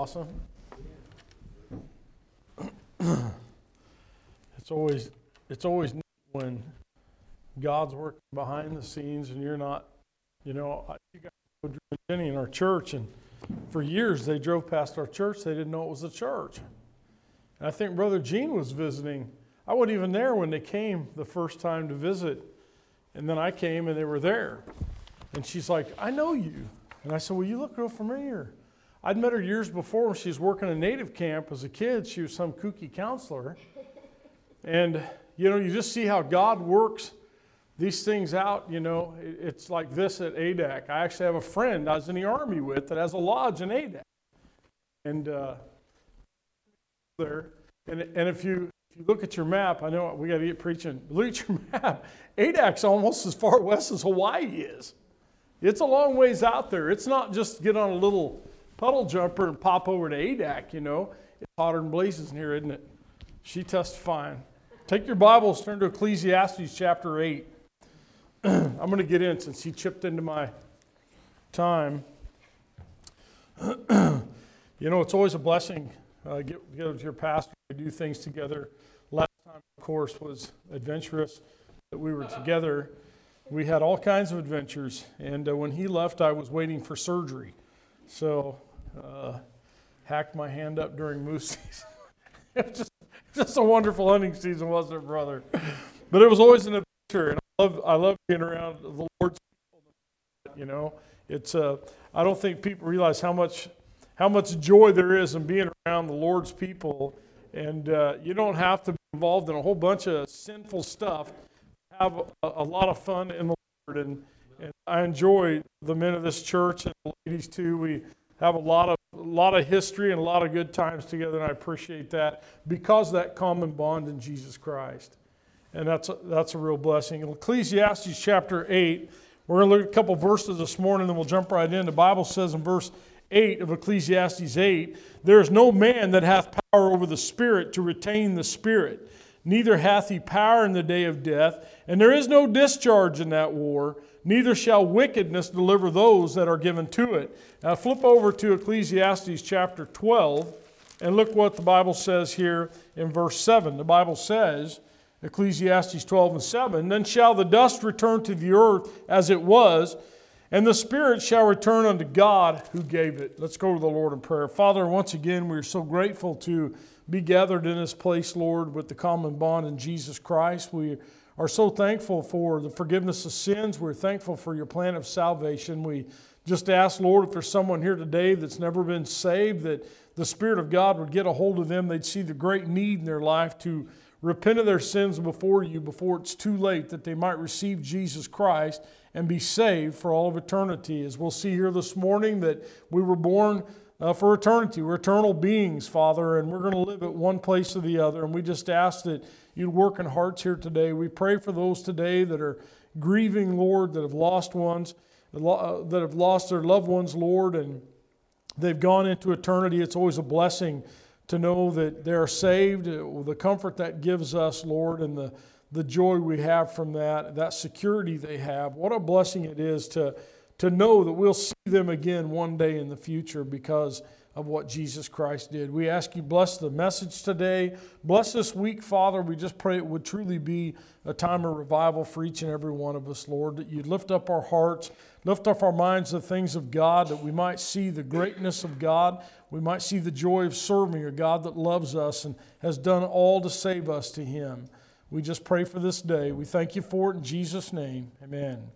awesome? it's always it's always when God's working behind the scenes and you're not, you know, you guys know Drew and Jenny in our church and for years they drove past our church, they didn't know it was a church. And I think Brother Gene was visiting. I wasn't even there when they came the first time to visit. And then I came and they were there. And she's like, I know you. And I said, Well, you look real familiar. I'd met her years before when she was working a native camp as a kid. She was some kooky counselor. And, you know, you just see how God works these things out. You know, it's like this at Adak. I actually have a friend I was in the Army with that has a lodge in Adak. And uh, there. And, and if, you, if you look at your map, I know we got to get preaching. Look at your map. Adak's almost as far west as Hawaii is. It's a long ways out there. It's not just get on a little puddle jumper and pop over to Adak, you know. It's hotter than blazes in here, isn't it? She testifying. Take your Bibles, turn to Ecclesiastes chapter 8. I'm going to get in since he chipped into my time. you know, it's always a blessing uh, get together with your pastor. to do things together. Last time, of course, was adventurous that we were together we had all kinds of adventures. And uh, when he left, I was waiting for surgery. So, uh, hacked my hand up during moose season. it was just, just a wonderful hunting season, wasn't it, brother? But it was always an adventure, and I love, I love being around the Lord's people. You know, it's uh, I don't think people realize how much how much joy there is in being around the Lord's people, and uh, you don't have to be involved in a whole bunch of sinful stuff have a, a lot of fun in the Lord, and, and I enjoy the men of this church and the ladies too. We have a lot of a lot of history and a lot of good times together, and I appreciate that because that common bond in Jesus Christ, and that's a, that's a real blessing. In Ecclesiastes chapter eight, we're going to look at a couple verses this morning, and then we'll jump right in. The Bible says in verse 8 of Ecclesiastes 8, there is no man that hath power over the Spirit to retain the Spirit neither hath he power in the day of death, and there is no discharge in that war, neither shall wickedness deliver those that are given to it. Now flip over to Ecclesiastes chapter 12 and look what the Bible says here in verse 7. The Bible says, Ecclesiastes 12 and 7, Then shall the dust return to the earth as it was, and the Spirit shall return unto God who gave it. Let's go to the Lord in prayer. Father, once again, we are so grateful to be gathered in this place, Lord, with the common bond in Jesus Christ. We are so thankful for the forgiveness of sins. We're thankful for your plan of salvation. We just ask, Lord, if there's someone here today that's never been saved, that the Spirit of God would get a hold of them. They'd see the great need in their life to repent of their sins before you before it's too late, that they might receive Jesus Christ and be saved for all of eternity. As we'll see here this morning, that we were born uh, for eternity. We're eternal beings, Father, and we're going to live at one place or the other. And we just ask that you'd work in hearts here today. We pray for those today that are grieving, Lord, that have lost ones, uh, that have lost their loved ones, Lord, and they've gone into eternity. It's always a blessing to know that they're saved, uh, the comfort that gives us, Lord, and the, the joy we have from that, that security they have. What a blessing it is to to know that we'll see them again one day in the future because of what Jesus Christ did. We ask you bless the message today. Bless this week, Father. We just pray it would truly be a time of revival for each and every one of us, Lord, that you'd lift up our hearts, lift up our minds to the things of God, that we might see the greatness of God. We might see the joy of serving a God that loves us and has done all to save us to Him. We just pray for this day. We thank you for it in Jesus' name. Amen.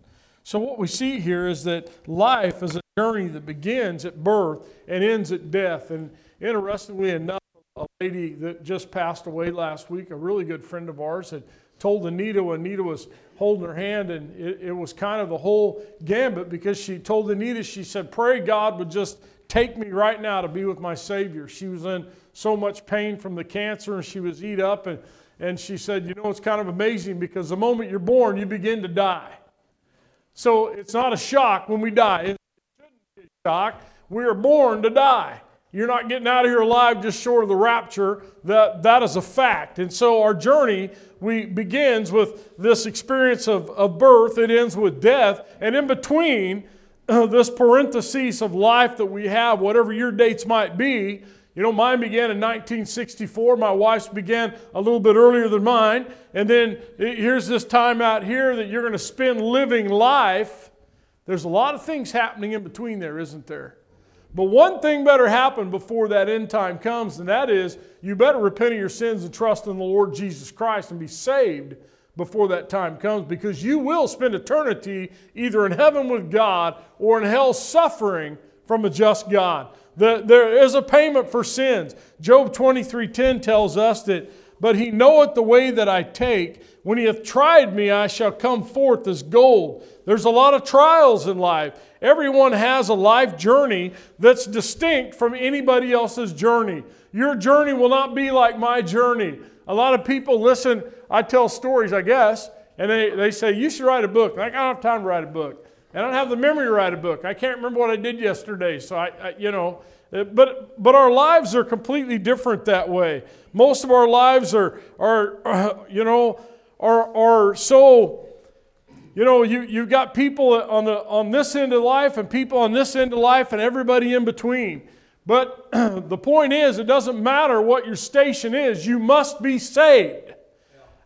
So, what we see here is that life is a journey that begins at birth and ends at death. And interestingly enough, a lady that just passed away last week, a really good friend of ours, had told Anita when Anita was holding her hand, and it, it was kind of the whole gambit because she told Anita, she said, Pray God would just take me right now to be with my Savior. She was in so much pain from the cancer and she was eat up. And, and she said, You know, it's kind of amazing because the moment you're born, you begin to die. So it's not a shock when we die. It shouldn't be a shock. We are born to die. You're not getting out of here alive just short of the rapture. That, that is a fact. And so our journey we begins with this experience of, of birth. It ends with death. And in between this parenthesis of life that we have, whatever your dates might be. You know, mine began in 1964. My wife's began a little bit earlier than mine. And then here's this time out here that you're going to spend living life. There's a lot of things happening in between there, isn't there? But one thing better happen before that end time comes, and that is you better repent of your sins and trust in the Lord Jesus Christ and be saved before that time comes because you will spend eternity either in heaven with God or in hell suffering from a just God. The, there is a payment for sins. Job 23:10 tells us that, but he knoweth the way that I take. When he hath tried me, I shall come forth as gold. There's a lot of trials in life. Everyone has a life journey that's distinct from anybody else's journey. Your journey will not be like my journey. A lot of people listen, I tell stories, I guess, and they, they say, You should write a book. I don't have time to write a book. I don't have the memory to write a book. I can't remember what I did yesterday. So, I, I you know, uh, but, but our lives are completely different that way. Most of our lives are, are uh, you know, are, are so you know, you, you've got people on, the, on this end of life and people on this end of life and everybody in between. But the point is, it doesn't matter what your station is, you must be saved.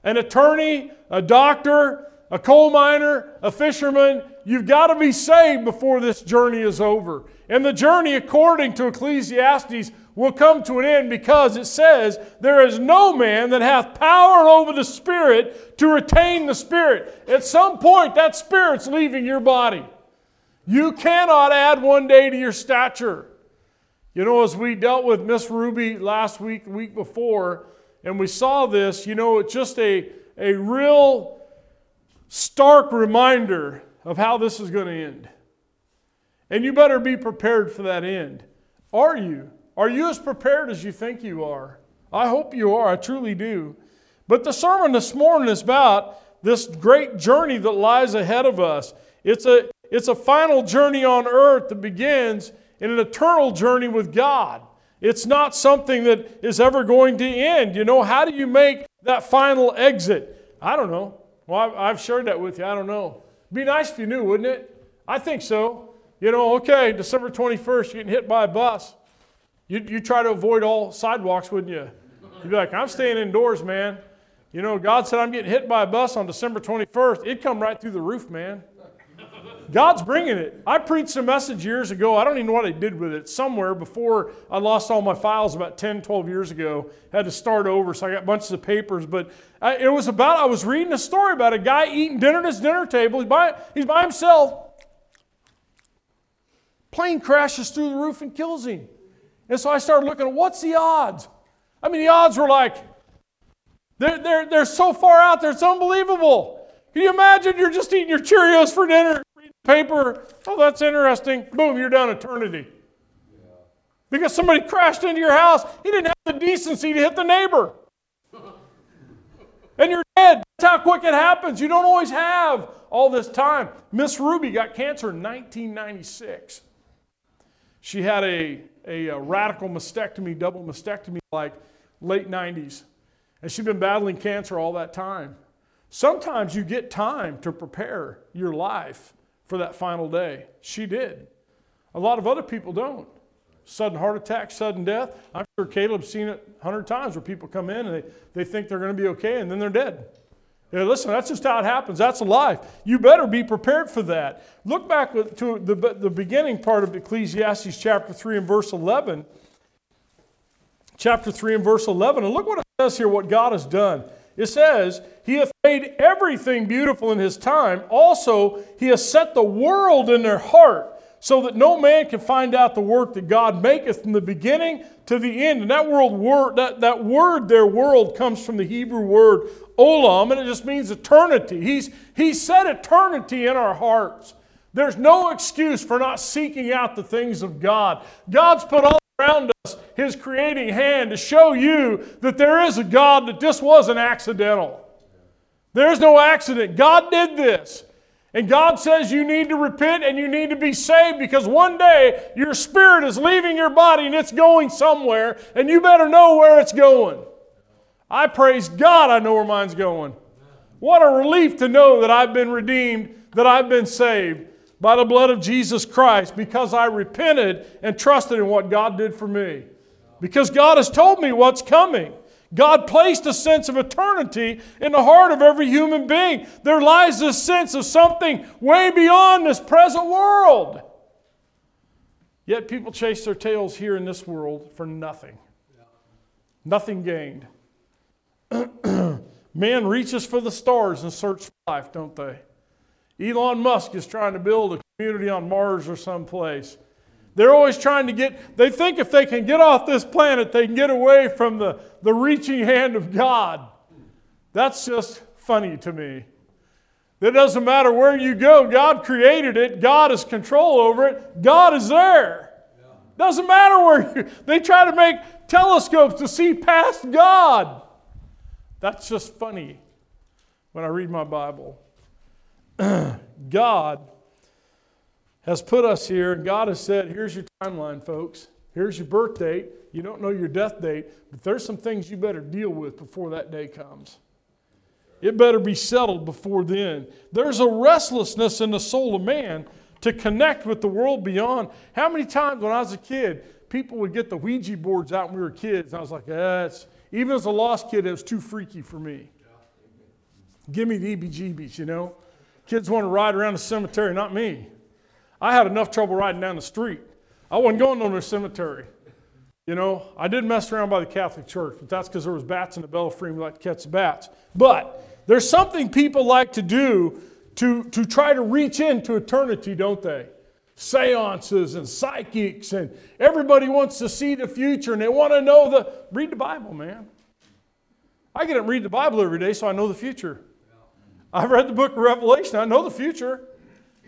An attorney, a doctor, a coal miner, a fisherman, you've got to be saved before this journey is over. And the journey, according to Ecclesiastes, will come to an end because it says, There is no man that hath power over the Spirit to retain the Spirit. At some point, that Spirit's leaving your body. You cannot add one day to your stature. You know, as we dealt with Miss Ruby last week, week before, and we saw this, you know, it's just a, a real stark reminder of how this is going to end. And you better be prepared for that end. Are you? Are you as prepared as you think you are? I hope you are. I truly do. But the sermon this morning is about this great journey that lies ahead of us. It's a, it's a final journey on earth that begins in an eternal journey with God. It's not something that is ever going to end. You know, how do you make that final exit? I don't know. Well, I've shared that with you. I don't know. Be nice if you knew, wouldn't it? I think so. You know, okay, December 21st, you're getting hit by a bus. You, you try to avoid all sidewalks, wouldn't you? You'd be like, I'm staying indoors, man. You know, God said I'm getting hit by a bus on December 21st. It'd come right through the roof, man. God's bringing it. I preached a message years ago. I don't even know what I did with it. Somewhere before I lost all my files about 10, 12 years ago. Had to start over, so I got bunches of papers. But I, it was about, I was reading a story about a guy eating dinner at his dinner table. He's by, he's by himself. Plane crashes through the roof and kills him. And so I started looking at what's the odds? I mean, the odds were like, they're, they're, they're so far out there, it's unbelievable. Can you imagine you're just eating your Cheerios for dinner, paper? Oh, that's interesting. Boom, you're done eternity. Because somebody crashed into your house. He didn't have the decency to hit the neighbor. and you're dead. That's how quick it happens. You don't always have all this time. Miss Ruby got cancer in 1996. She had a a, a radical mastectomy, double mastectomy, like late 90s. And she'd been battling cancer all that time. Sometimes you get time to prepare your life for that final day. She did. A lot of other people don't. Sudden heart attack, sudden death. I'm sure Caleb's seen it a hundred times where people come in and they, they think they're going to be okay and then they're dead. Yeah, listen, that's just how it happens. That's life. You better be prepared for that. Look back to the, the beginning part of Ecclesiastes chapter 3 and verse 11. Chapter 3 and verse 11. And look what it says here, what God has done. It says, He hath made everything beautiful in His time. Also, He has set the world in their heart so that no man can find out the work that God maketh from the beginning to the end. And that world word, that, that word their world comes from the Hebrew word olam, and it just means eternity. He's, he set eternity in our hearts. There's no excuse for not seeking out the things of God. God's put all around us His creating hand to show you that there is a God, that this wasn't accidental. There's no accident. God did this. And God says you need to repent and you need to be saved because one day your spirit is leaving your body and it's going somewhere, and you better know where it's going. I praise God, I know where mine's going. What a relief to know that I've been redeemed, that I've been saved. By the blood of Jesus Christ because I repented and trusted in what God did for me. Because God has told me what's coming. God placed a sense of eternity in the heart of every human being. There lies this sense of something way beyond this present world. Yet people chase their tails here in this world for nothing. Nothing gained. Man reaches for the stars and search for life, don't they? Elon Musk is trying to build a community on Mars or someplace. They're always trying to get, they think if they can get off this planet, they can get away from the, the reaching hand of God. That's just funny to me. It doesn't matter where you go, God created it, God has control over it, God is there. Doesn't matter where you, they try to make telescopes to see past God. That's just funny when I read my Bible. God has put us here, and God has said, here's your timeline, folks. Here's your birth date. You don't know your death date, but there's some things you better deal with before that day comes. It better be settled before then. There's a restlessness in the soul of man to connect with the world beyond. How many times when I was a kid, people would get the Ouija boards out when we were kids, I was like, eh, even as a lost kid, it was too freaky for me. Give me the EBGBs, you know? Kids want to ride around the cemetery, not me. I had enough trouble riding down the street. I wasn't going to the cemetery. You know, I did mess around by the Catholic Church, but that's because there was bats in the belfry and we like to catch the bats. But there's something people like to do to, to try to reach into eternity, don't they? Seances and psychics, and everybody wants to see the future and they want to know the. Read the Bible, man. I get and read the Bible every day so I know the future. I've read the book of Revelation, I know the future.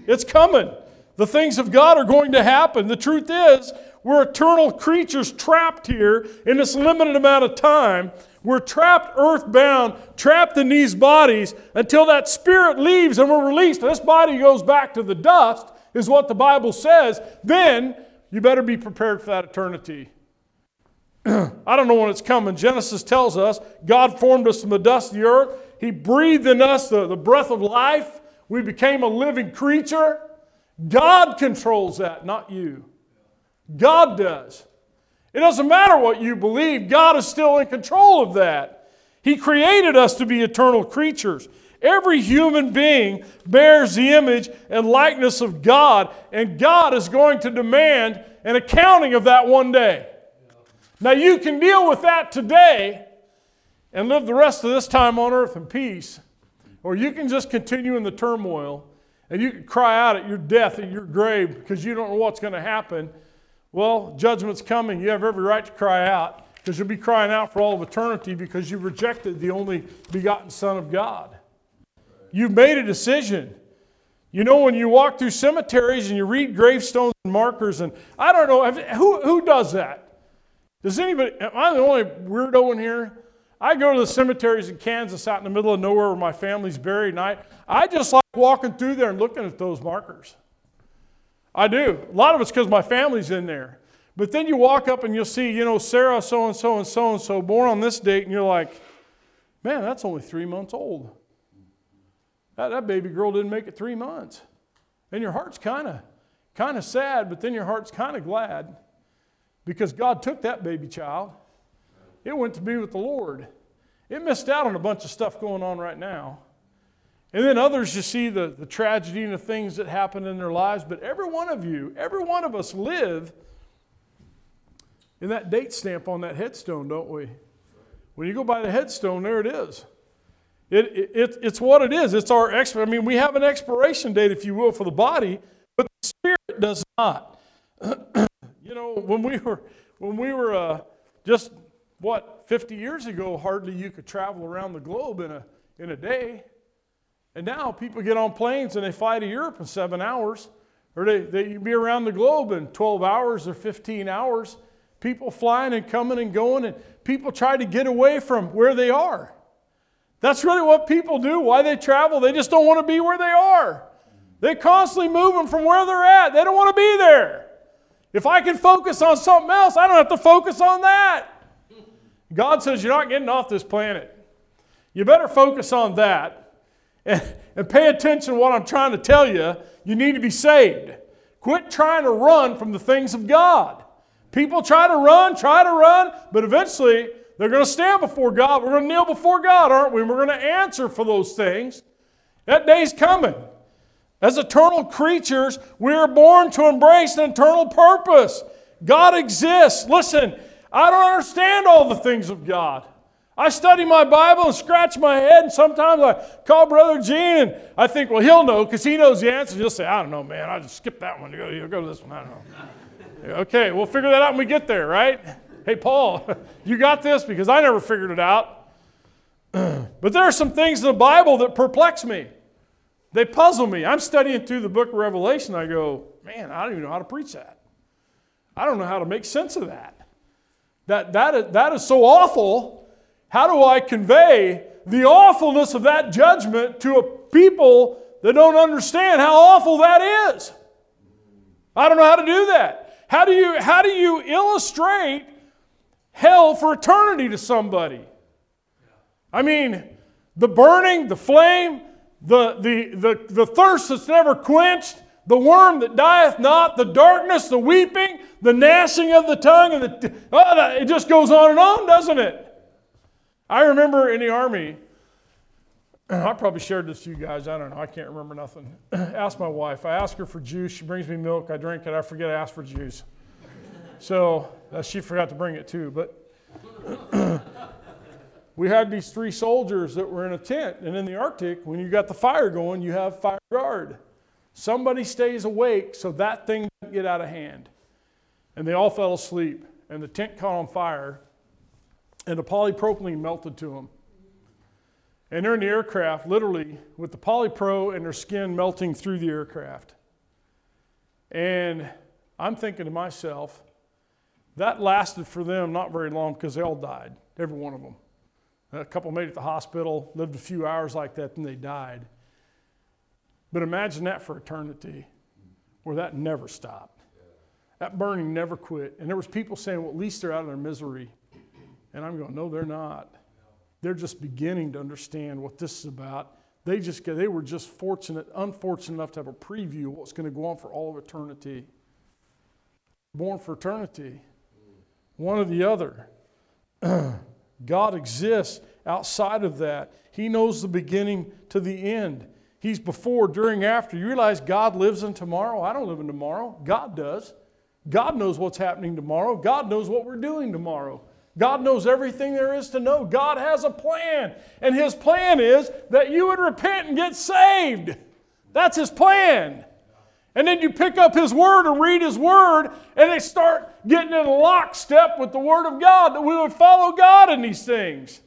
It's coming. The things of God are going to happen. The truth is, we're eternal creatures trapped here in this limited amount of time. We're trapped earthbound, trapped in these bodies until that spirit leaves and we're released. This body goes back to the dust, is what the Bible says. Then you better be prepared for that eternity. I don't know when it's coming. Genesis tells us God formed us from the dust of the earth. He breathed in us the, the breath of life. We became a living creature. God controls that, not you. God does. It doesn't matter what you believe, God is still in control of that. He created us to be eternal creatures. Every human being bears the image and likeness of God, and God is going to demand an accounting of that one day. Now, you can deal with that today and live the rest of this time on earth in peace, or you can just continue in the turmoil and you can cry out at your death at your grave because you don't know what's going to happen. Well, judgment's coming. You have every right to cry out because you'll be crying out for all of eternity because you rejected the only begotten Son of God. You've made a decision. You know, when you walk through cemeteries and you read gravestones and markers, and I don't know, who, who does that? Does anybody, am I the only weirdo in here? I go to the cemeteries in Kansas out in the middle of nowhere where my family's buried, and I, I just like walking through there and looking at those markers. I do. A lot of it's because my family's in there. But then you walk up and you'll see, you know, Sarah so and so and so and so born on this date, and you're like, man, that's only three months old. That, that baby girl didn't make it three months. And your heart's kind of kind of sad, but then your heart's kind of glad because God took that baby child it went to be with the Lord. It missed out on a bunch of stuff going on right now. And then others, you see the, the tragedy and the things that happen in their lives. But every one of you, every one of us live in that date stamp on that headstone, don't we? When you go by the headstone, there it is. It, it, it, it's what it is. It's our exp- I mean, we have an expiration date, if you will, for the body, but the spirit does not. you know, when we were when we were uh, just what, 50 years ago, hardly you could travel around the globe in a, in a day. And now people get on planes and they fly to Europe in seven hours, or they, they be around the globe in 12 hours or 15 hours. People flying and coming and going, and people try to get away from where they are. That's really what people do. Why they travel, they just don't want to be where they are. They're constantly moving from where they're at. They don't want to be there. If I can focus on something else, I don't have to focus on that. God says, You're not getting off this planet. You better focus on that and, and pay attention to what I'm trying to tell you. you need to be saved. Quit trying to run from the things of God. People try to run, try to run, but eventually they're going to stand before God. We're going to kneel before God, aren't we? We're going to answer for those things. That day's coming. As eternal creatures, we are born to embrace an eternal purpose. God exists. Listen, I don't understand all the things of God. I study my Bible and scratch my head, and sometimes I call Brother Gene, and I think, well, he'll know because he knows the answer. He'll say, I don't know, man. I just skip that one. Go, go to this one. I don't know. okay, we'll figure that out when we get there, right? Hey, Paul, you got this because I never figured it out. but there are some things in the Bible that perplex me. They puzzle me. I'm studying through the book of Revelation. I go, man, I don't even know how to preach that. I don't know how to make sense of that. That, that, is, that is so awful. How do I convey the awfulness of that judgment to a people that don't understand how awful that is? I don't know how to do that. How do you, how do you illustrate hell for eternity to somebody? I mean, the burning, the flame, the, the, the, the thirst that's never quenched, the worm that dieth not, the darkness, the weeping, the gnashing of the tongue, and the, oh, it just goes on and on, doesn't it? I remember in the army, I probably shared this to you guys. I don't know. I can't remember nothing. ask my wife. I ask her for juice. She brings me milk. I drink it. I forget I asked for juice. So uh, she forgot to bring it too. But we had these three soldiers that were in a tent. And in the Arctic, when you got the fire going, you have fire guard. Somebody stays awake so that thing doesn't get out of hand. And they all fell asleep. And the tent caught on fire. And the polypropylene melted to them. And they're in the aircraft, literally, with the polypro and their skin melting through the aircraft. And I'm thinking to myself, that lasted for them not very long because they all died, every one of them. A couple made it to the hospital, lived a few hours like that, then they died. But imagine that for eternity, where that never stopped. That burning never quit. And there was people saying, well, at least they're out of their misery. And I'm going, no, they're not. They're just beginning to understand what this is about. They just they were just fortunate, unfortunate enough to have a preview of what's going to go on for all of eternity. Born for eternity. One or the other. God exists outside of that. He knows the beginning to the end. He's before, during, after. You realize God lives in tomorrow? I don't live in tomorrow. God does. God knows what's happening tomorrow. God knows what we're doing tomorrow. God knows everything there is to know. God has a plan. And His plan is that you would repent and get saved. That's His plan. And then you pick up His Word and read His Word, and they start getting in lockstep with the Word of God, that we would follow God in these things.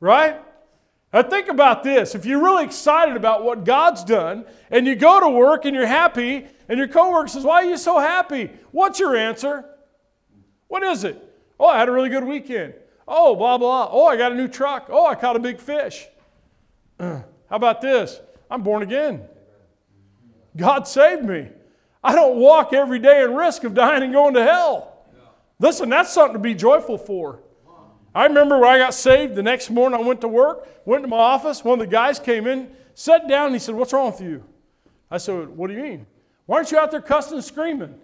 Right? Now think about this. If you're really excited about what God's done, and you go to work and you're happy, and your coworker says, Why are you so happy? What's your answer? What is it? Oh, I had a really good weekend. Oh, blah, blah. Oh, I got a new truck. Oh, I caught a big fish. How about this? I'm born again. God saved me. I don't walk every day in risk of dying and going to hell. Listen, that's something to be joyful for. I remember when I got saved, the next morning I went to work, went to my office. One of the guys came in, sat down, and he said, What's wrong with you? I said, What do you mean? Why aren't you out there cussing and screaming?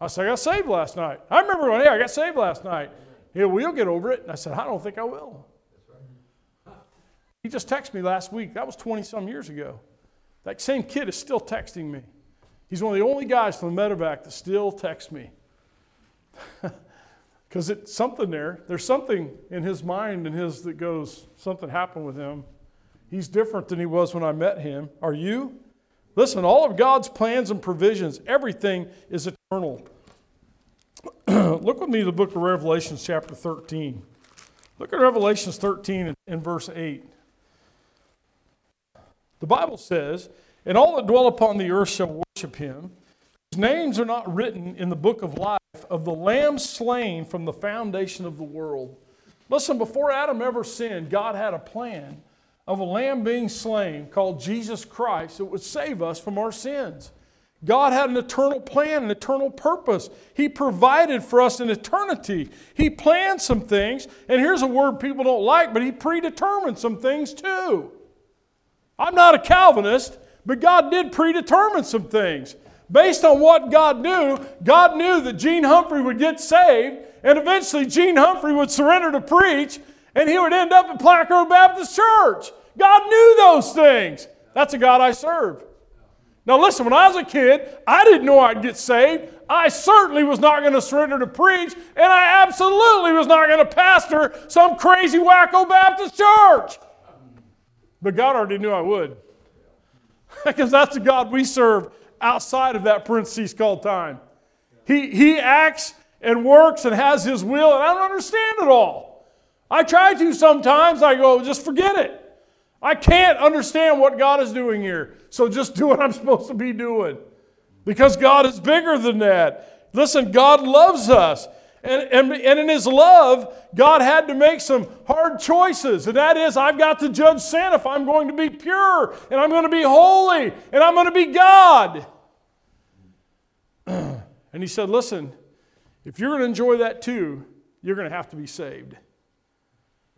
I said, I got saved last night. I remember when, hey, I got saved last night. Said, We'll get over it. And I said, I don't think I will. He just texted me last week. That was 20 some years ago. That same kid is still texting me. He's one of the only guys from the medevac that still texts me. Because it's something there. There's something in his mind and his that goes, something happened with him. He's different than he was when I met him. Are you? Listen, all of God's plans and provisions, everything is eternal. Look with me to the book of Revelation, chapter 13. Look at Revelations 13 and verse 8. The Bible says, And all that dwell upon the earth shall worship him, whose names are not written in the book of life of the Lamb slain from the foundation of the world. Listen, before Adam ever sinned, God had a plan of a lamb being slain called Jesus Christ that would save us from our sins. God had an eternal plan, an eternal purpose. He provided for us in eternity. He planned some things, and here's a word people don't like, but He predetermined some things too. I'm not a Calvinist, But God did predetermine some things. Based on what God knew, God knew that Gene Humphrey would get saved, and eventually Gene Humphrey would surrender to preach, and he would end up at Platte Road Baptist Church. God knew those things. That's a God I serve. Now, listen, when I was a kid, I didn't know I'd get saved. I certainly was not going to surrender to preach, and I absolutely was not going to pastor some crazy wacko Baptist church. But God already knew I would. because that's the God we serve outside of that parenthesis called time. He, he acts and works and has His will, and I don't understand it all. I try to sometimes. I go, just forget it. I can't understand what God is doing here. So just do what I'm supposed to be doing. Because God is bigger than that. Listen, God loves us. And, and, and in His love, God had to make some hard choices. And that is, I've got to judge sin if I'm going to be pure, and I'm going to be holy, and I'm going to be God. and He said, Listen, if you're going to enjoy that too, you're going to have to be saved.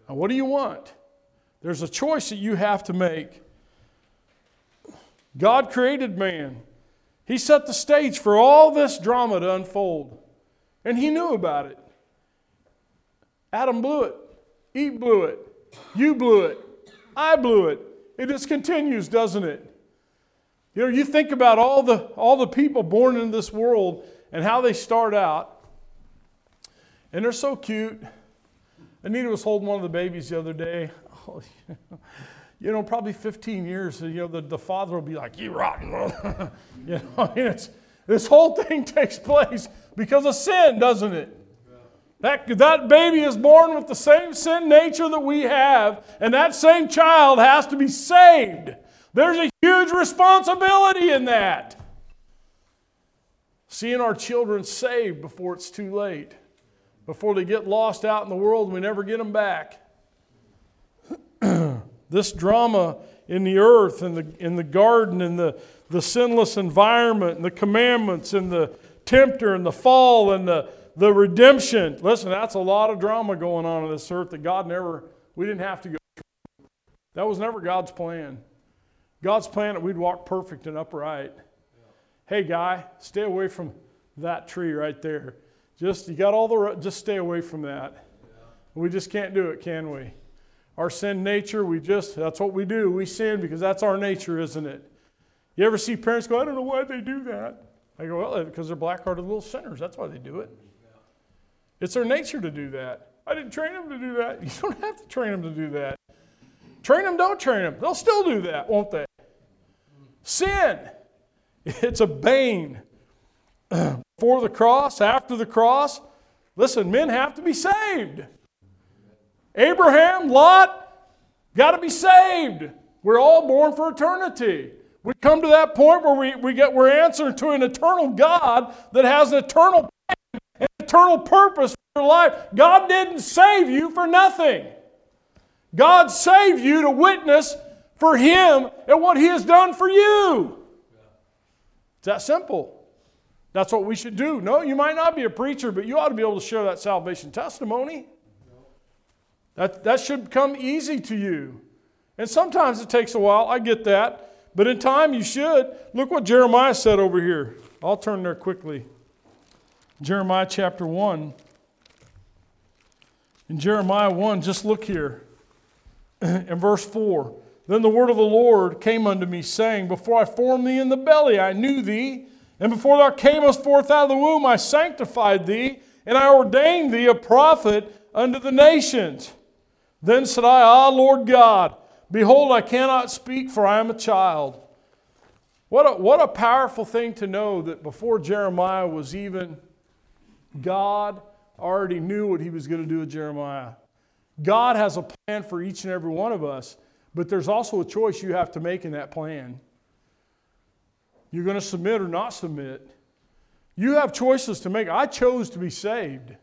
Now, what do you want? There's a choice that you have to make. God created man. He set the stage for all this drama to unfold. And he knew about it. Adam blew it. Eve blew it. You blew it. I blew it. It just continues, doesn't it? You know, you think about all the, all the people born in this world and how they start out, and they're so cute. Anita was holding one of the babies the other day. Oh, you know, probably 15 years, you know, the, the father will be like, you rotten. you know, it's, this whole thing takes place because of sin, doesn't it? That, that baby is born with the same sin nature that we have, and that same child has to be saved. There's a huge responsibility in that. Seeing our children saved before it's too late, before they get lost out in the world and we never get them back. this drama in the earth and the, in the garden and the, the sinless environment and the commandments and the tempter and the fall and the, the redemption. Listen, that's a lot of drama going on on this earth that God never, we didn't have to go through. That was never God's plan. God's plan that we'd walk perfect and upright. Hey, guy, stay away from that tree right there. Just, you got all the, just stay away from that. We just can't do it, can we? Our sin nature, we just, that's what we do. We sin because that's our nature, isn't it? You ever see parents go, I don't know why they do that? I go, well, because they're black hearted little sinners. That's why they do it. It's their nature to do that. I didn't train them to do that. You don't have to train them to do that. Train them, don't train them. They'll still do that, won't they? Sin, it's a bane. Before the cross, after the cross, listen, men have to be saved. Abraham, Lot, got to be saved. We're all born for eternity. We come to that point where we, we get, we're answering to an eternal God that has an eternal plan, an eternal purpose for your life. God didn't save you for nothing. God saved you to witness for Him and what He has done for you. It's that simple. That's what we should do. No, you might not be a preacher, but you ought to be able to share that salvation testimony. That, that should come easy to you. And sometimes it takes a while, I get that. But in time, you should. Look what Jeremiah said over here. I'll turn there quickly. Jeremiah chapter 1. In Jeremiah 1, just look here. in verse 4. Then the word of the Lord came unto me, saying, Before I formed thee in the belly, I knew thee. And before thou camest forth out of the womb, I sanctified thee, and I ordained thee a prophet unto the nations. Then said I, Ah, Lord God, behold, I cannot speak, for I am a child. What a, what a powerful thing to know that before Jeremiah was even, God already knew what he was going to do with Jeremiah. God has a plan for each and every one of us, but there's also a choice you have to make in that plan. You're going to submit or not submit. You have choices to make. I chose to be saved.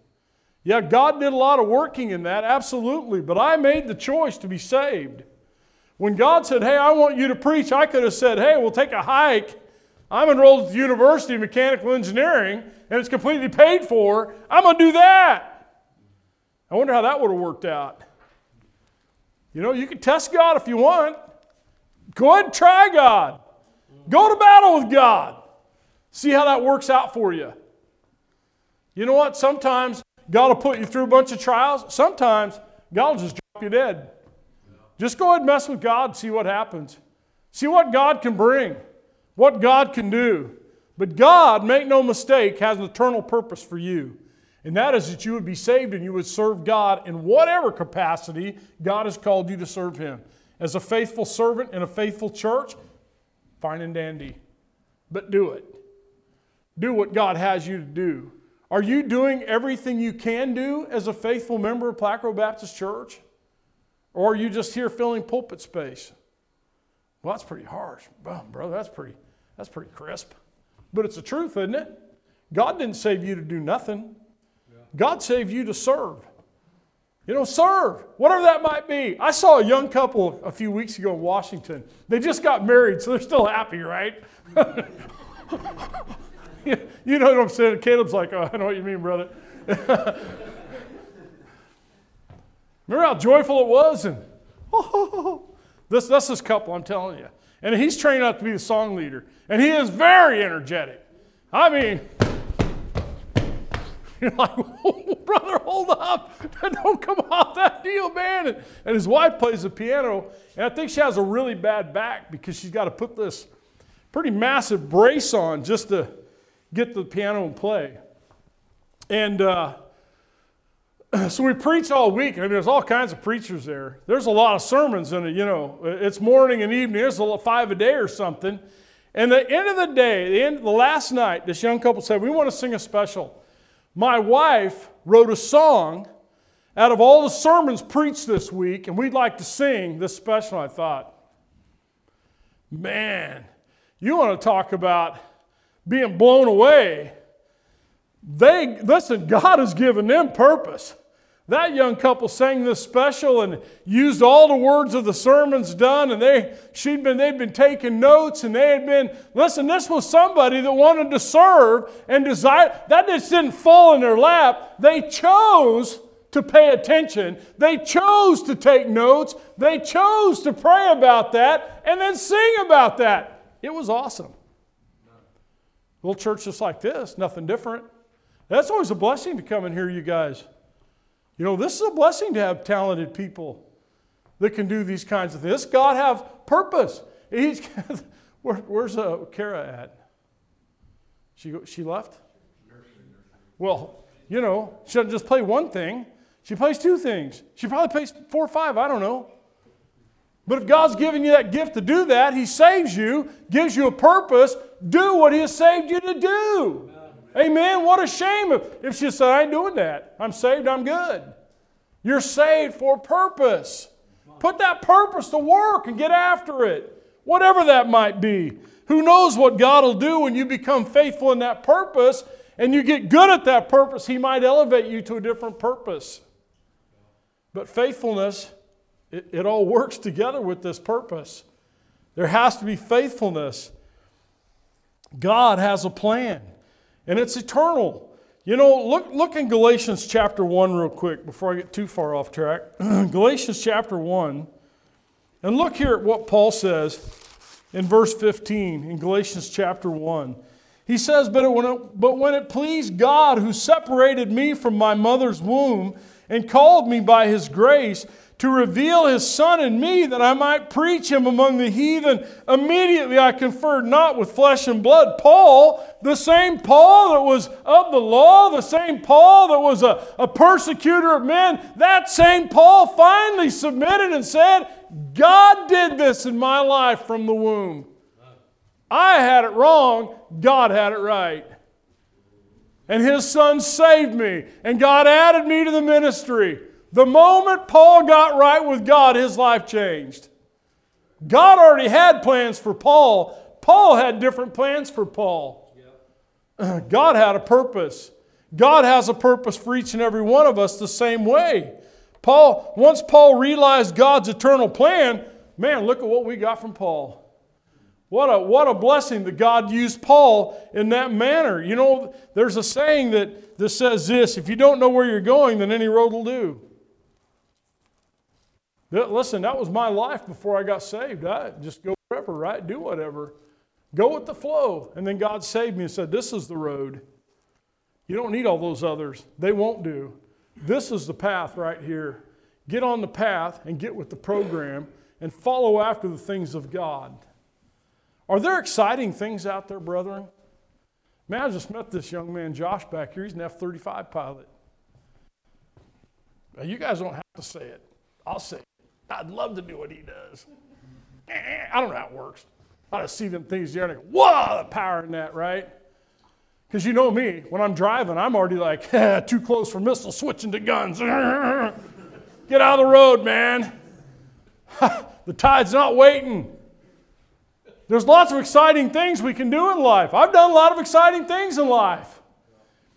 Yeah, God did a lot of working in that, absolutely, but I made the choice to be saved. When God said, Hey, I want you to preach, I could have said, Hey, we'll take a hike. I'm enrolled at the University of Mechanical Engineering and it's completely paid for. I'm going to do that. I wonder how that would have worked out. You know, you can test God if you want. Go ahead and try God. Go to battle with God. See how that works out for you. You know what? Sometimes God will put you through a bunch of trials. Sometimes God will just drop you dead. Just go ahead and mess with God, see what happens. See what God can bring, what God can do. But God, make no mistake, has an eternal purpose for you. And that is that you would be saved and you would serve God in whatever capacity God has called you to serve Him. As a faithful servant in a faithful church, fine and dandy. But do it. Do what God has you to do. Are you doing everything you can do as a faithful member of Plaquemine Baptist Church? Or are you just here filling pulpit space? Well, that's pretty harsh. Well, brother, that's pretty, that's pretty crisp. But it's the truth, isn't it? God didn't save you to do nothing. God saved you to serve. You know, serve, whatever that might be. I saw a young couple a few weeks ago in Washington. They just got married, so they're still happy, right? you know what I'm saying? Caleb's like, oh, I know what you mean, brother. Remember how joyful it was? And this, that's this couple, I'm telling you. And he's trained up to be the song leader. And he is very energetic. I mean, you're like, oh, brother, hold up. Don't come off that deal, man. And, his wife plays the piano. And I think she has a really bad back because she's got to put this pretty massive brace on just to get the piano and play. And uh, so we preach all week. I mean, there's all kinds of preachers there. There's a lot of sermons in it, you know. It's morning and evening. There's a five a day or something. And the end of the day, the end, the last night, this young couple said, "We want to sing a special." My wife wrote a song out of all the sermons preached this week, and we'd like to sing this special. I thought, man, you want to talk about being blown away? They listen. God has given them purpose. That young couple sang this special and used all the words of the sermons done, and they she'd been they'd been taking notes, and they had been listen. This was somebody that wanted to serve and desire. That just didn't fall in their lap. They chose to pay attention. They chose to take notes. They chose to pray about that and then sing about that. It was awesome. Little church just like this, nothing different. That's always a blessing to come and hear you guys. You know, this is a blessing to have talented people that can do these kinds of things. God have purpose. He's, where, where's uh, Kara at? She, she left? Well, you know, she doesn't just play one thing. She plays two things. She probably plays four or five, I don't know. But if God's given you that gift to do that, He saves you, gives you a purpose, do what He has saved you to do. Amen. What a shame if, she said, I ain't doing that. I'm saved, I'm good. You're saved for a purpose. Put that purpose to work and get after it, whatever that might be. Who knows what God will do when you become faithful in that purpose and you get good at that purpose? He might elevate you to a different purpose. But faithfulness, it, it all works together with this purpose. There has to be faithfulness. God has a plan and it's eternal. You know, look, look in Galatians chapter 1 real quick before I get too far off track. Galatians chapter 1. And look here at what Paul says in verse 15 in Galatians chapter 1. He says, but, when it, but when it pleased God who separated me from my mother's womb and called me by his grace to reveal his son in me that I might preach him among the heathen. Immediately I conferred not with flesh and blood. Paul, the same Paul that was of the law, the same Paul that was a, a persecutor of men, that same Paul finally submitted and said, God did this in my life from the womb. I had it wrong, God had it right. And his son saved me, and God added me to the ministry. The moment Paul got right with God, his life changed. God already had plans for Paul. Paul had different plans for Paul. God had a purpose. God has a purpose for each and every one of us the same way. Paul, once Paul realized God's eternal plan, man, look at what we got from Paul. What a, what a blessing that God used Paul in that manner. You know, there's a saying that, that says this if you don't know where you're going, then any road will do. Listen, that was my life before I got saved. I just go wherever, right? Do whatever. Go with the flow. And then God saved me and said, This is the road. You don't need all those others, they won't do. This is the path right here. Get on the path and get with the program and follow after the things of God. Are there exciting things out there, brethren? Man, I just met this young man, Josh, back here. He's an F 35 pilot. Now, you guys don't have to say it. I'll say it. I'd love to do what he does. Eh, I don't know how it works. I just see them things there and I go, whoa, the power in that, right? Because you know me, when I'm driving, I'm already like, too close for missiles, switching to guns. Get out of the road, man. the tide's not waiting. There's lots of exciting things we can do in life. I've done a lot of exciting things in life.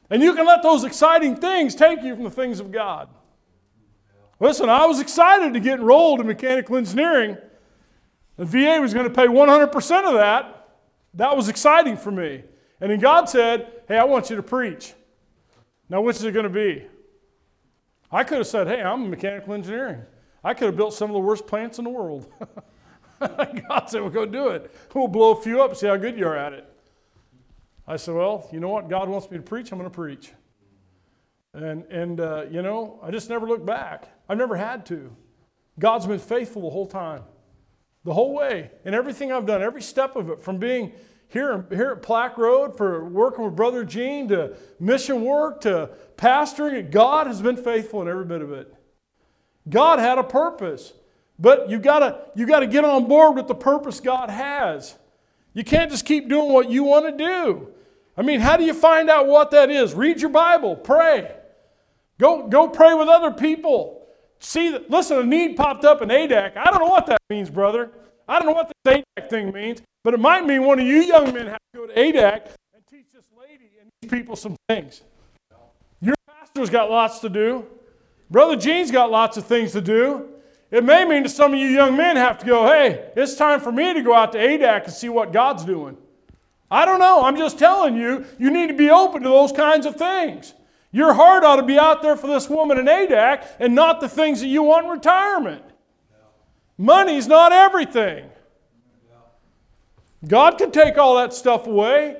And you can let those exciting things take you from the things of God. Listen, I was excited to get enrolled in mechanical engineering. The VA was going to pay 100% of that. That was exciting for me. And then God said, Hey, I want you to preach. Now, which is it going to be? I could have said, Hey, I'm a mechanical engineering. I could have built some of the worst plants in the world. God said, Well, go do it. We'll blow a few up, see how good you are at it. I said, Well, you know what? God wants me to preach. I'm going to preach. And, and uh, you know, I just never looked back. I've never had to. God's been faithful the whole time, the whole way. And everything I've done, every step of it, from being here, here at Plaque Road for working with Brother Gene to mission work to pastoring, God has been faithful in every bit of it. God had a purpose. But you gotta, you gotta get on board with the purpose God has. You can't just keep doing what you want to do. I mean, how do you find out what that is? Read your Bible, pray. Go, go pray with other people. See, listen, a need popped up in Adak. I don't know what that means, brother. I don't know what this Adak thing means, but it might mean one of you young men have to go to Adak and teach this lady and these people some things. Your pastor's got lots to do. Brother Gene's got lots of things to do. It may mean to some of you young men have to go, hey, it's time for me to go out to Adak and see what God's doing. I don't know. I'm just telling you, you need to be open to those kinds of things. Your heart ought to be out there for this woman in Adak and not the things that you want in retirement. Money's not everything. God can take all that stuff away.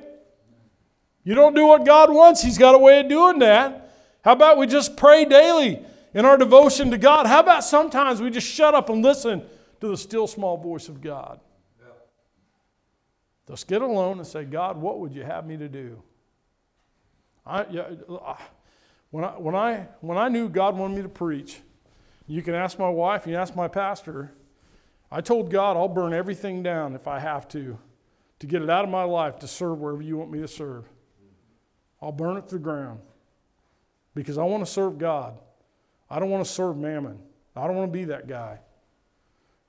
You don't do what God wants, He's got a way of doing that. How about we just pray daily in our devotion to God? How about sometimes we just shut up and listen to the still small voice of God? Just get alone and say, God, what would you have me to do? I, uh, when, I, when, I, when I knew God wanted me to preach, you can ask my wife, you can ask my pastor. I told God, I'll burn everything down if I have to, to get it out of my life to serve wherever you want me to serve. I'll burn it to the ground because I want to serve God. I don't want to serve mammon. I don't want to be that guy.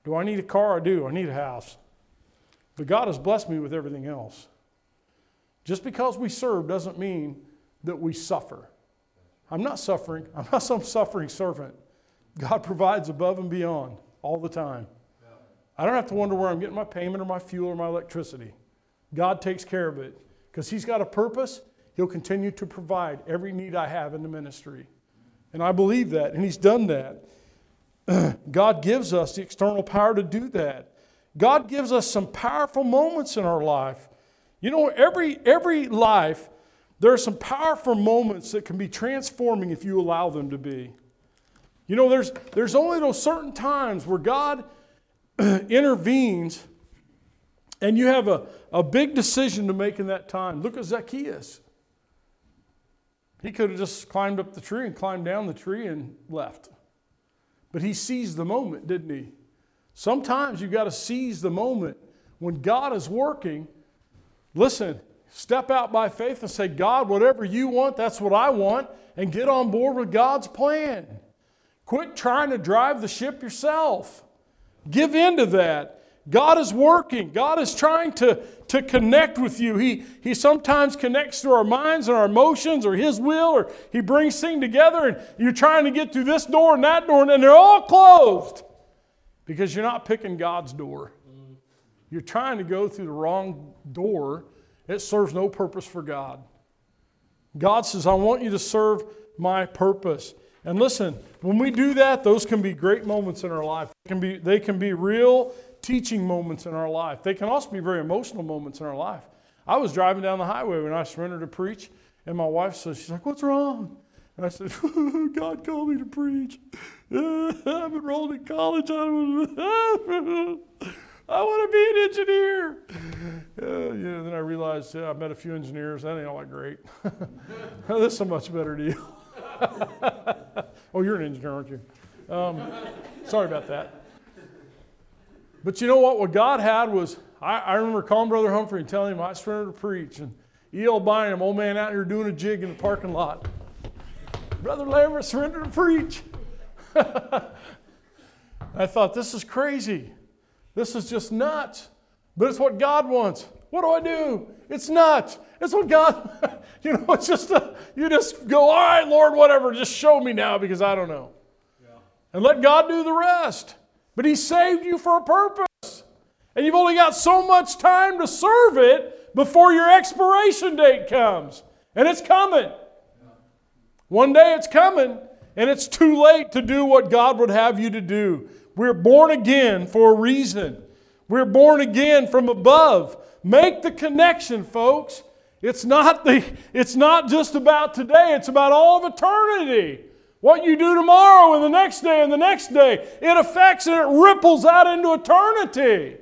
Do I need a car? I do. I need a house. But God has blessed me with everything else. Just because we serve doesn't mean that we suffer. I'm not suffering. I'm not some suffering servant. God provides above and beyond all the time. I don't have to wonder where I'm getting my payment or my fuel or my electricity. God takes care of it because He's got a purpose. He'll continue to provide every need I have in the ministry. And I believe that, and He's done that. God gives us the external power to do that. God gives us some powerful moments in our life. You know, every, every life, there are some powerful moments that can be transforming if you allow them to be. You know, there's, there's only those certain times where God intervenes and you have a, a big decision to make in that time. Look at Zacchaeus. He could have just climbed up the tree and climbed down the tree and left. But he seized the moment, didn't he? Sometimes you've got to seize the moment. When God is working, listen, step out by faith and say, God, whatever you want, that's what I want, and get on board with God's plan. Quit trying to drive the ship yourself. Give in to that. God is working. God is trying to, to connect with you. He, he sometimes connects through our minds and our emotions or His will, or He brings things together, and you're trying to get through this door and that door, and they're all closed because you're not picking God's door. You're trying to go through the wrong door. It serves no purpose for God. God says, I want you to serve my purpose. And listen, when we do that, those can be great moments in our life. They can be, they can be real teaching moments in our life. They can also be very emotional moments in our life. I was driving down the highway when I surrendered to preach, and my wife says, she's like, what's wrong? And I said, God called me to preach. I've enrolled in college. I want to be an engineer. Uh, yeah, then I realized yeah, I met a few engineers. That ain't all that great. this is a much better deal. oh, you're an engineer, aren't you? Um, sorry about that. But you know what? What God had was, I, I remember calling Brother Humphrey and telling him I surrendered to preach. And E.L. Bynum, old man out here doing a jig in the parking lot. Brother Lambert surrendered to preach. I thought, this is crazy. This is just nuts. But it's what God wants. What do I do? It's nuts. It's what God, you know, it's just, a, you just go, all right, Lord, whatever, just show me now because I don't know. Yeah. And let God do the rest. But He saved you for a purpose. And you've only got so much time to serve it before your expiration date comes. And it's coming. One day it's coming, and it's too late to do what God would have you to do. We're born again for a reason. We're born again from above. Make the connection, folks. It's not, the, it's not just about today, it's about all of eternity. What you do tomorrow and the next day and the next day, it affects and it ripples out into eternity.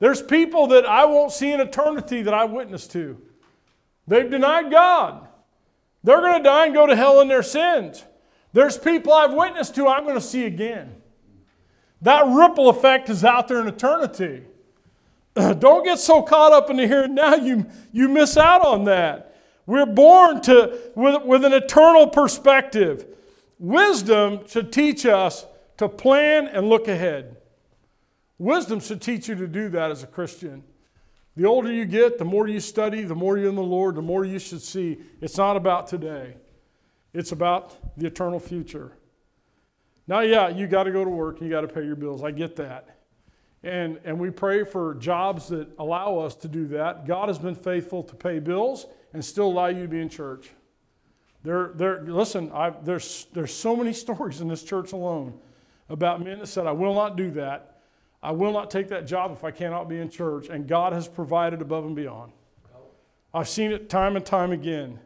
There's people that I won't see in eternity that I witness to. They've denied God. They're going to die and go to hell in their sins. There's people I've witnessed to I'm going to see again. That ripple effect is out there in eternity. Don't get so caught up in the here and now you, you miss out on that. We're born to, with, with an eternal perspective. Wisdom should teach us to plan and look ahead. Wisdom should teach you to do that as a Christian. The older you get, the more you study, the more you're in the Lord, the more you should see. It's not about today, it's about the eternal future. Now, yeah, you got to go to work, and you got to pay your bills. I get that. And, and we pray for jobs that allow us to do that. God has been faithful to pay bills and still allow you to be in church. There, there, listen, I've, there's, there's so many stories in this church alone about men that said, I will not do that I will not take that job if I cannot be in church. And God has provided above and beyond. I've seen it time and time again.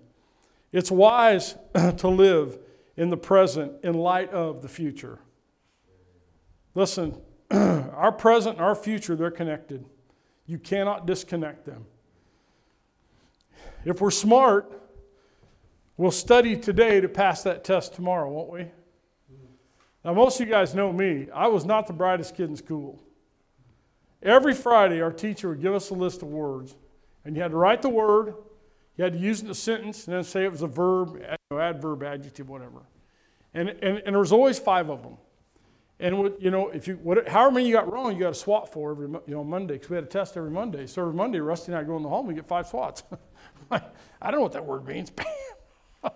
It's wise to live in the present in light of the future. Listen, our present and our future, they're connected. You cannot disconnect them. If we're smart, we'll study today to pass that test tomorrow, won't we? Now, most of you guys know me. I was not the brightest kid in school. Every Friday, our teacher would give us a list of words, and you had to write the word, you had to use it in a sentence, and then say it was a verb, adverb, adjective, whatever. And, and, and there was always five of them. And what, you know, if you what, however many you got wrong, you got a swat for every you know Monday because we had a test every Monday. So every Monday, Rusty and I go in the hall and we get five swats. I don't know what that word means. Bam!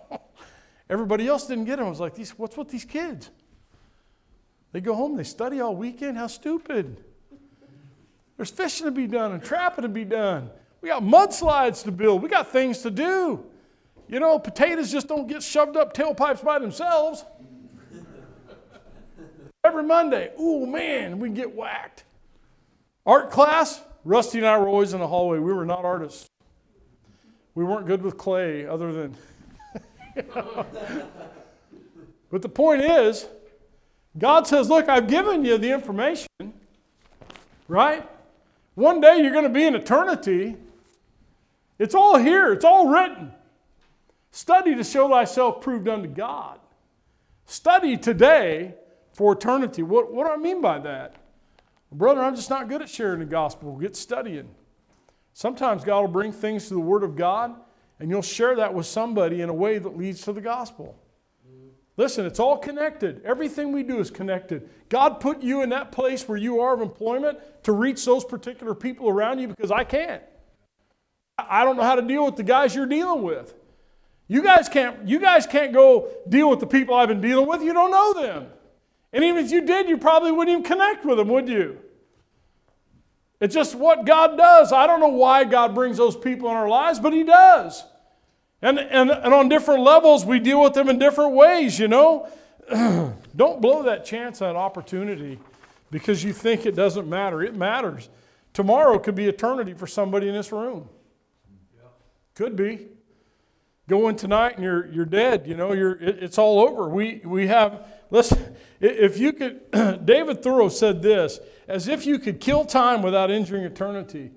Everybody else didn't get them. I was like, these, what's with these kids? They go home, they study all weekend. How stupid! There's fishing to be done and trapping to be done. We got mudslides to build. We got things to do. You know, potatoes just don't get shoved up tailpipes by themselves. Every Monday, oh man, we get whacked. Art class, Rusty and I were always in the hallway. We were not artists. We weren't good with clay, other than. but the point is, God says, Look, I've given you the information, right? One day you're going to be in eternity. It's all here, it's all written. Study to show thyself proved unto God. Study today for eternity. What, what do I mean by that? Brother, I'm just not good at sharing the gospel. Get studying. Sometimes God will bring things to the Word of God, and you'll share that with somebody in a way that leads to the gospel. Listen, it's all connected. Everything we do is connected. God put you in that place where you are of employment to reach those particular people around you because I can't. I don't know how to deal with the guys you're dealing with. You guys can't, you guys can't go deal with the people I've been dealing with. You don't know them. And even if you did, you probably wouldn't even connect with them, would you? It's just what God does. I don't know why God brings those people in our lives, but He does. And, and, and on different levels, we deal with them in different ways, you know. Don't blow that chance, that opportunity. because you think it doesn't matter. It matters. Tomorrow could be eternity for somebody in this room. Could be. Go in tonight and you're, you're dead. You know, you're, it, it's all over. We, we have, listen, if you could, David Thoreau said this as if you could kill time without injuring eternity.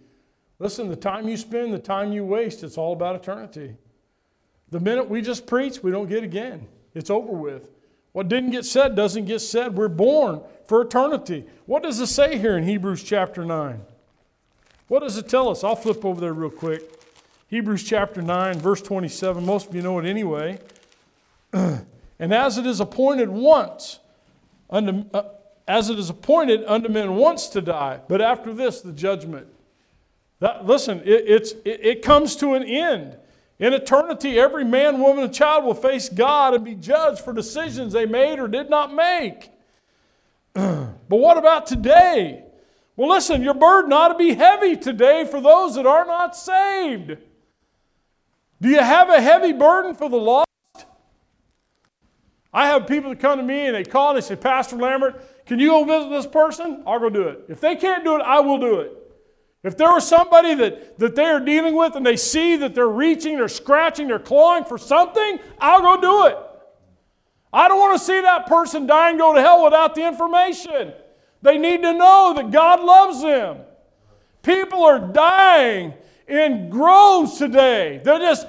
Listen, the time you spend, the time you waste, it's all about eternity. The minute we just preach, we don't get again. It's over with. What didn't get said doesn't get said. We're born for eternity. What does it say here in Hebrews chapter 9? What does it tell us? I'll flip over there real quick. Hebrews chapter 9, verse 27. Most of you know it anyway. and as it is appointed once, unto, uh, as it is appointed unto men once to die, but after this, the judgment. That, listen, it, it's, it, it comes to an end. In eternity, every man, woman, and child will face God and be judged for decisions they made or did not make. but what about today? Well, listen, your burden ought to be heavy today for those that are not saved. Do you have a heavy burden for the lost? I have people that come to me and they call and they say, Pastor Lambert, can you go visit this person? I'll go do it. If they can't do it, I will do it. If there was somebody that, that they are dealing with and they see that they're reaching, they're scratching, they're clawing for something, I'll go do it. I don't want to see that person die and go to hell without the information. They need to know that God loves them. People are dying in groves today. They're just,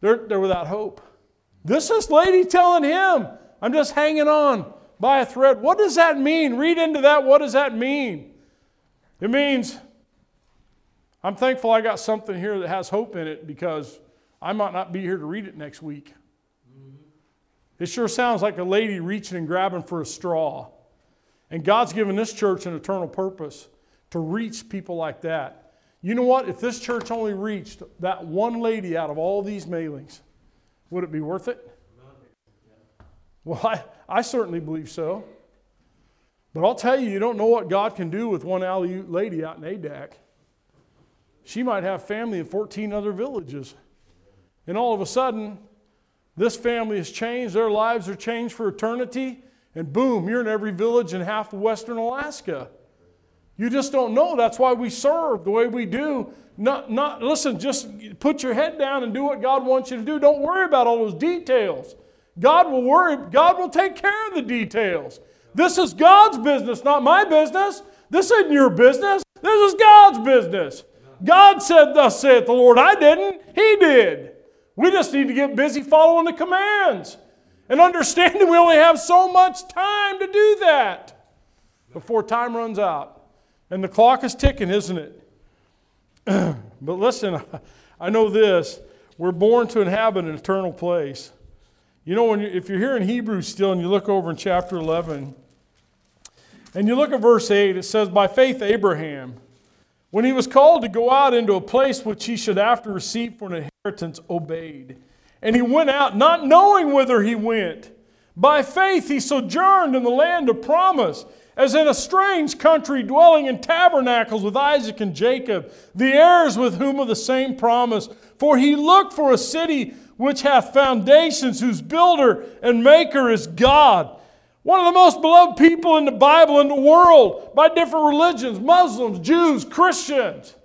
they're, they're without hope. This is lady telling him, I'm just hanging on by a thread. What does that mean? Read into that. What does that mean? It means I'm thankful I got something here that has hope in it because I might not be here to read it next week. It sure sounds like a lady reaching and grabbing for a straw. And God's given this church an eternal purpose to reach people like that. You know what? If this church only reached that one lady out of all these mailings, would it be worth it? Well, I, I certainly believe so. But I'll tell you, you don't know what God can do with one Aleut lady out in Adak. She might have family in 14 other villages. And all of a sudden, this family has changed, their lives are changed for eternity, and boom, you're in every village in half of western Alaska. You just don't know. That's why we serve the way we do. Not, not listen, just put your head down and do what God wants you to do. Don't worry about all those details. God will worry, God will take care of the details. This is God's business, not my business. This isn't your business. This is God's business. God said, Thus saith the Lord. I didn't, He did. We just need to get busy following the commands and understanding we only have so much time to do that before time runs out. And the clock is ticking, isn't it? but listen, I know this. We're born to inhabit an eternal place. You know, when you, if you're here in Hebrews still and you look over in chapter 11, and you look at verse 8, it says, By faith, Abraham when he was called to go out into a place which he should after receive for an inheritance, obeyed. And he went out, not knowing whither he went. By faith he sojourned in the land of promise, as in a strange country, dwelling in tabernacles with Isaac and Jacob, the heirs with whom of the same promise. For he looked for a city which hath foundations, whose builder and maker is God. One of the most beloved people in the Bible in the world by different religions Muslims, Jews, Christians.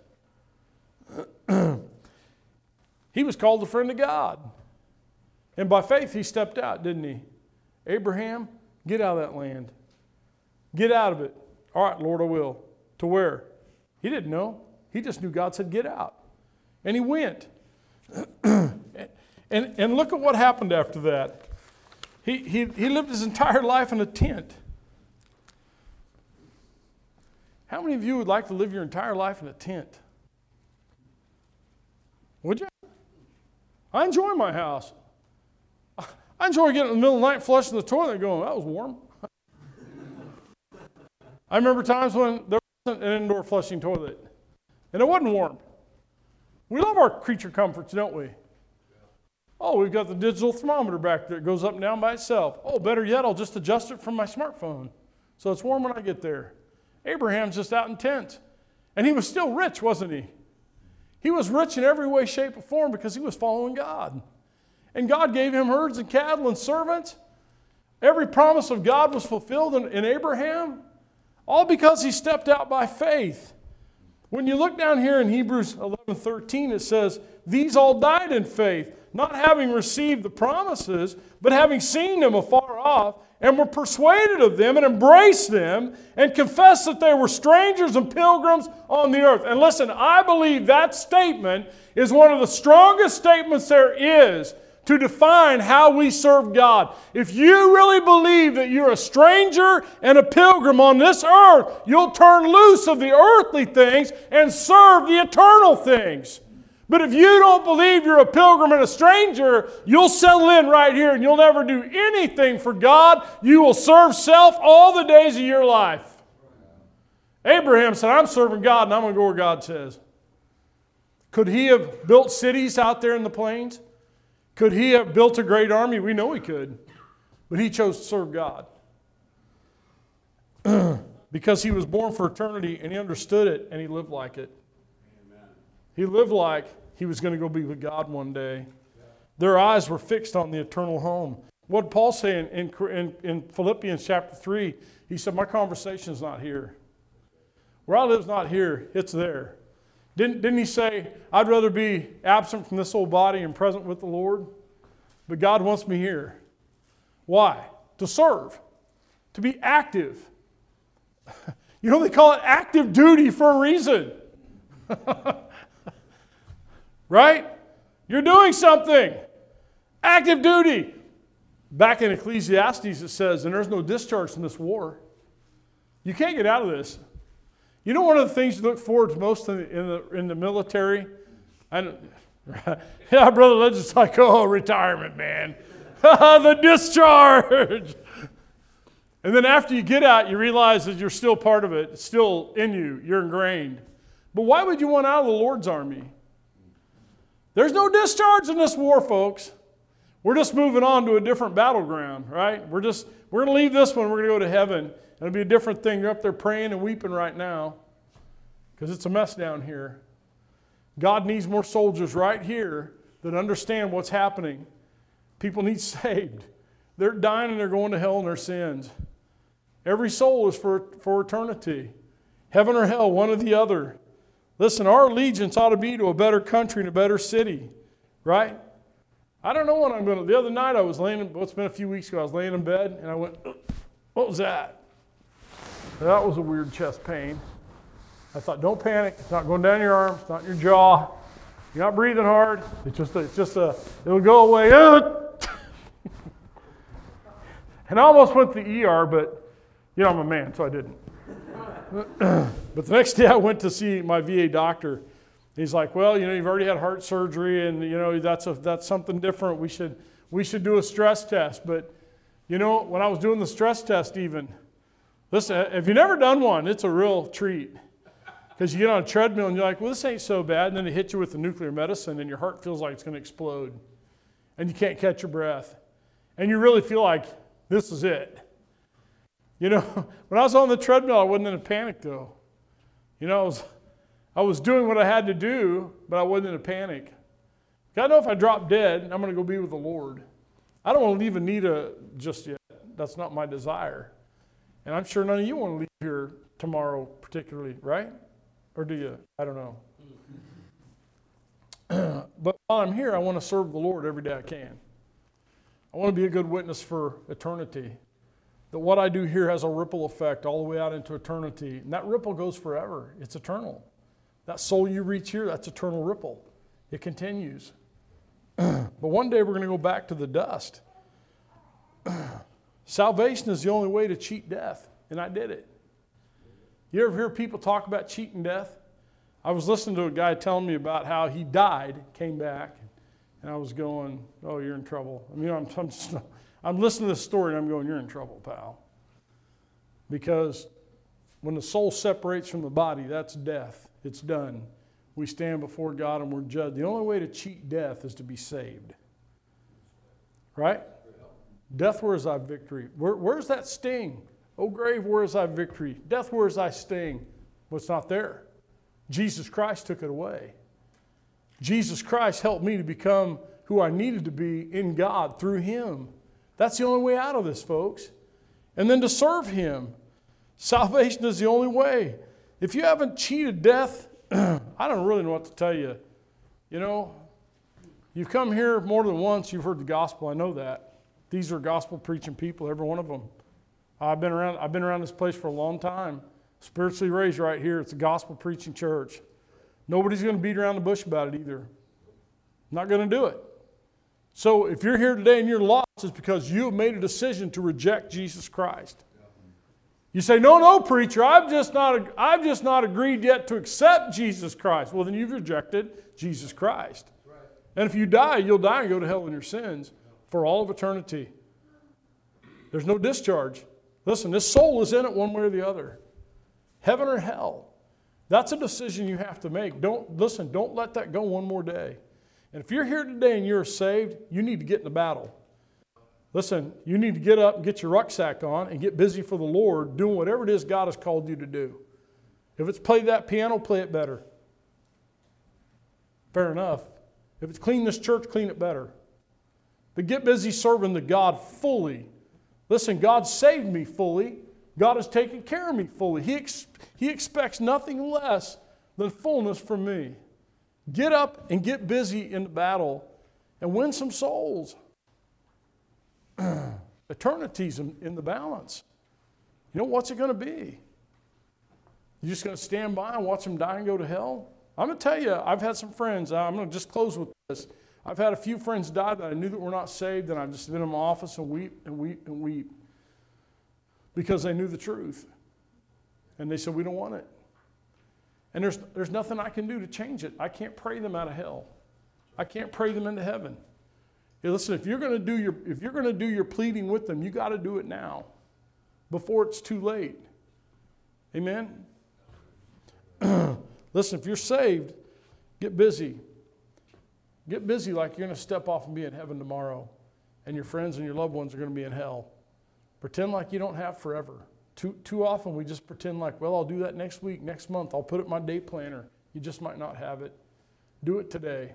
he was called the friend of God. And by faith, he stepped out, didn't he? Abraham, get out of that land. Get out of it. All right, Lord, I will. To where? He didn't know. He just knew God said, get out. And he went. and, and look at what happened after that. He, he, he lived his entire life in a tent. How many of you would like to live your entire life in a tent? Would you? I enjoy my house. I enjoy getting in the middle of the night flushing the toilet going, that was warm. I remember times when there wasn't an indoor flushing toilet and it wasn't warm. We love our creature comforts, don't we? Oh, we've got the digital thermometer back there. It goes up and down by itself. Oh, better yet, I'll just adjust it from my smartphone. So it's warm when I get there. Abraham's just out in tents. And he was still rich, wasn't he? He was rich in every way, shape, or form because he was following God. And God gave him herds and cattle and servants. Every promise of God was fulfilled in, in Abraham. All because he stepped out by faith. When you look down here in Hebrews 11 13, it says, These all died in faith, not having received the promises, but having seen them afar off, and were persuaded of them and embraced them, and confessed that they were strangers and pilgrims on the earth. And listen, I believe that statement is one of the strongest statements there is to define how we serve God. If you really believe that you're a stranger and a pilgrim on this earth, you'll turn loose of the earthly things and serve the eternal things. But if you don't believe you're a pilgrim and a stranger, you'll settle in right here and you'll never do anything for God. You will serve self all the days of your life. Abraham said, I'm serving God and I'm going to go where God says. Could he have built cities out there in the plains? Could he have built a great army? We know he could. But he chose to serve God. because he was born for eternity and he understood it and he lived like it. Amen. He lived like he was going to go be with God one day. Their eyes were fixed on the eternal home. What did Paul say in, in, in Philippians chapter 3? He said, My conversation is not here. Where I live is not here, it's there. Didn't, didn't he say, I'd rather be absent from this old body and present with the Lord? But God wants me here. Why? To serve, to be active. You know, they call it active duty for a reason. right? You're doing something. Active duty. Back in Ecclesiastes, it says, and there's no discharge from this war. You can't get out of this. You know, one of the things you look forward to most in the, in the, in the military? I yeah, Brother Ledge is like, oh, retirement, man. the discharge. And then after you get out, you realize that you're still part of it. It's still in you. You're ingrained. But why would you want out of the Lord's army? There's no discharge in this war, folks. We're just moving on to a different battleground, right? We're just we're going to leave this one. We're going to go to heaven. It'll be a different thing. You're up there praying and weeping right now because it's a mess down here. God needs more soldiers right here that understand what's happening. People need saved. They're dying and they're going to hell in their sins. Every soul is for, for eternity. Heaven or hell, one or the other. Listen, our allegiance ought to be to a better country and a better city, right? I don't know when I'm going to. The other night I was laying, well, it's been a few weeks ago, I was laying in bed and I went, what was that? That was a weird chest pain. I thought, don't panic. It's not going down your arm. It's not your jaw. You're not breathing hard. It's just, a, it's just a, it'll go away. and I almost went to the ER, but, you know, I'm a man, so I didn't. but the next day I went to see my VA doctor. He's like, well, you know, you've already had heart surgery, and you know that's a, that's something different. We should we should do a stress test. But you know, when I was doing the stress test, even Listen, uh, if you've never done one, it's a real treat. Because you get on a treadmill and you're like, well, this ain't so bad. And then they hit you with the nuclear medicine and your heart feels like it's going to explode. And you can't catch your breath. And you really feel like this is it. You know, when I was on the treadmill, I wasn't in a panic though. You know, I was, I was doing what I had to do, but I wasn't in a panic. I know if I drop dead, I'm going to go be with the Lord. I don't want to leave Anita just yet. That's not my desire. And I'm sure none of you want to leave here tomorrow, particularly, right? Or do you? I don't know. but while I'm here, I want to serve the Lord every day I can. I want to be a good witness for eternity. That what I do here has a ripple effect all the way out into eternity. And that ripple goes forever, it's eternal. That soul you reach here, that's eternal ripple. It continues. but one day we're going to go back to the dust. Salvation is the only way to cheat death, and I did it. You ever hear people talk about cheating death? I was listening to a guy telling me about how he died, came back, and I was going, "Oh, you're in trouble." I mean, I'm, I'm, just, I'm listening to this story, and I'm going, "You're in trouble, pal," because when the soul separates from the body, that's death. It's done. We stand before God and we're judged. The only way to cheat death is to be saved. Right? Death, where is thy victory? Where, where's that sting? Oh, grave, where is thy victory? Death, where is thy sting? Well, it's not there. Jesus Christ took it away. Jesus Christ helped me to become who I needed to be in God through Him. That's the only way out of this, folks. And then to serve Him. Salvation is the only way. If you haven't cheated death, I don't really know what to tell you. You know, you've come here more than once, you've heard the gospel. I know that. These are gospel preaching people, every one of them. I've been around, I've been around this place for a long time. Spiritually raised right here. It's a gospel preaching church. Nobody's going to beat around the bush about it either. Not going to do it. So if you're here today and you're lost, it's because you have made a decision to reject Jesus Christ. You say, "No, no, preacher, I've just not I've just not agreed yet to accept Jesus Christ." Well, then you've rejected Jesus Christ. And if you die, you'll die and go to hell in your sins for all of eternity. There's no discharge. Listen, this soul is in it one way or the other. Heaven or hell. That's a decision you have to make. Don't listen, don't let that go one more day. And if you're here today and you're saved, you need to get in the battle. Listen, you need to get up and get your rucksack on and get busy for the Lord doing whatever it is God has called you to do. If it's play that piano, play it better. Fair enough. If it's clean this church, clean it better. But get busy serving the God fully. Listen, God saved me fully. God has taken care of me fully. He, ex- he expects nothing less than fullness from me. Get up and get busy in the battle and win some souls. Eternity's in, in the balance. You know, what's it going to be? You're just going to stand by and watch them die and go to hell? I'm going to tell you, I've had some friends, I'm going to just close with this. I've had a few friends die that I knew that were not saved, and I've just been in my office and weep and weep and weep because they knew the truth. And they said, We don't want it. And there's, there's nothing I can do to change it. I can't pray them out of hell. I can't pray them into heaven. Hey, listen, if you're to do your if you're to do your pleading with them, you got to do it now, before it's too late. Amen. listen, if you're saved, get busy. Get busy like you're going to step off and be in heaven tomorrow, and your friends and your loved ones are going to be in hell. Pretend like you don't have forever. Too, too often we just pretend like, well, I'll do that next week, next month. I'll put it in my day planner. You just might not have it. Do it today.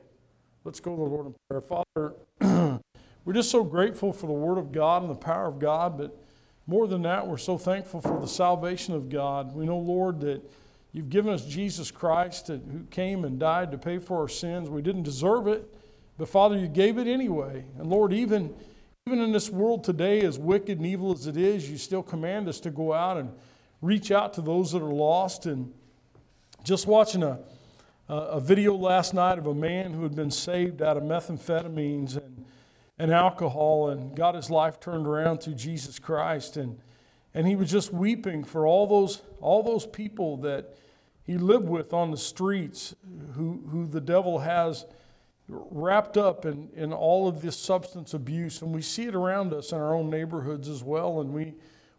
Let's go to the Lord in prayer. Father, we're just so grateful for the Word of God and the power of God, but more than that, we're so thankful for the salvation of God. We know, Lord, that you've given us Jesus Christ who came and died to pay for our sins. We didn't deserve it, but Father, you gave it anyway. And Lord, even even in this world today, as wicked and evil as it is, you still command us to go out and reach out to those that are lost. And just watching a, a video last night of a man who had been saved out of methamphetamines and, and alcohol and got his life turned around through Jesus Christ. And, and he was just weeping for all those, all those people that he lived with on the streets who, who the devil has wrapped up in, in all of this substance abuse, and we see it around us in our own neighborhoods as well. And we,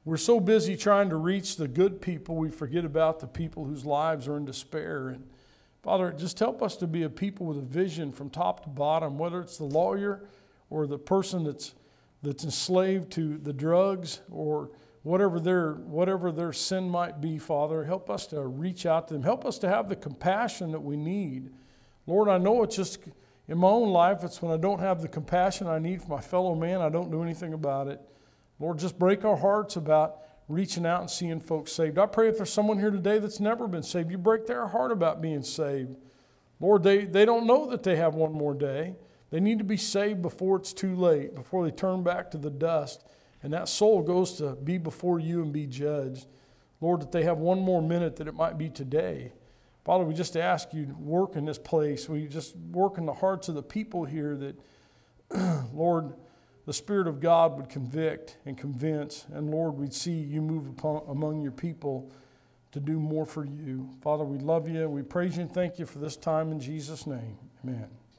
we're so busy trying to reach the good people, we forget about the people whose lives are in despair. And Father, just help us to be a people with a vision from top to bottom, whether it's the lawyer or the person that's, that's enslaved to the drugs or whatever their, whatever their sin might be, Father. Help us to reach out to them. Help us to have the compassion that we need. Lord, I know it's just in my own life, it's when I don't have the compassion I need for my fellow man, I don't do anything about it. Lord, just break our hearts about reaching out and seeing folks saved. I pray if there's someone here today that's never been saved, you break their heart about being saved. Lord, they, they don't know that they have one more day. They need to be saved before it's too late, before they turn back to the dust. And that soul goes to be before you and be judged. Lord, that they have one more minute that it might be today. Father, we just ask you to work in this place. We just work in the hearts of the people here that, Lord, the Spirit of God would convict and convince. And Lord, we'd see you move upon, among your people to do more for you. Father, we love you. We praise you and thank you for this time in Jesus' name. Amen.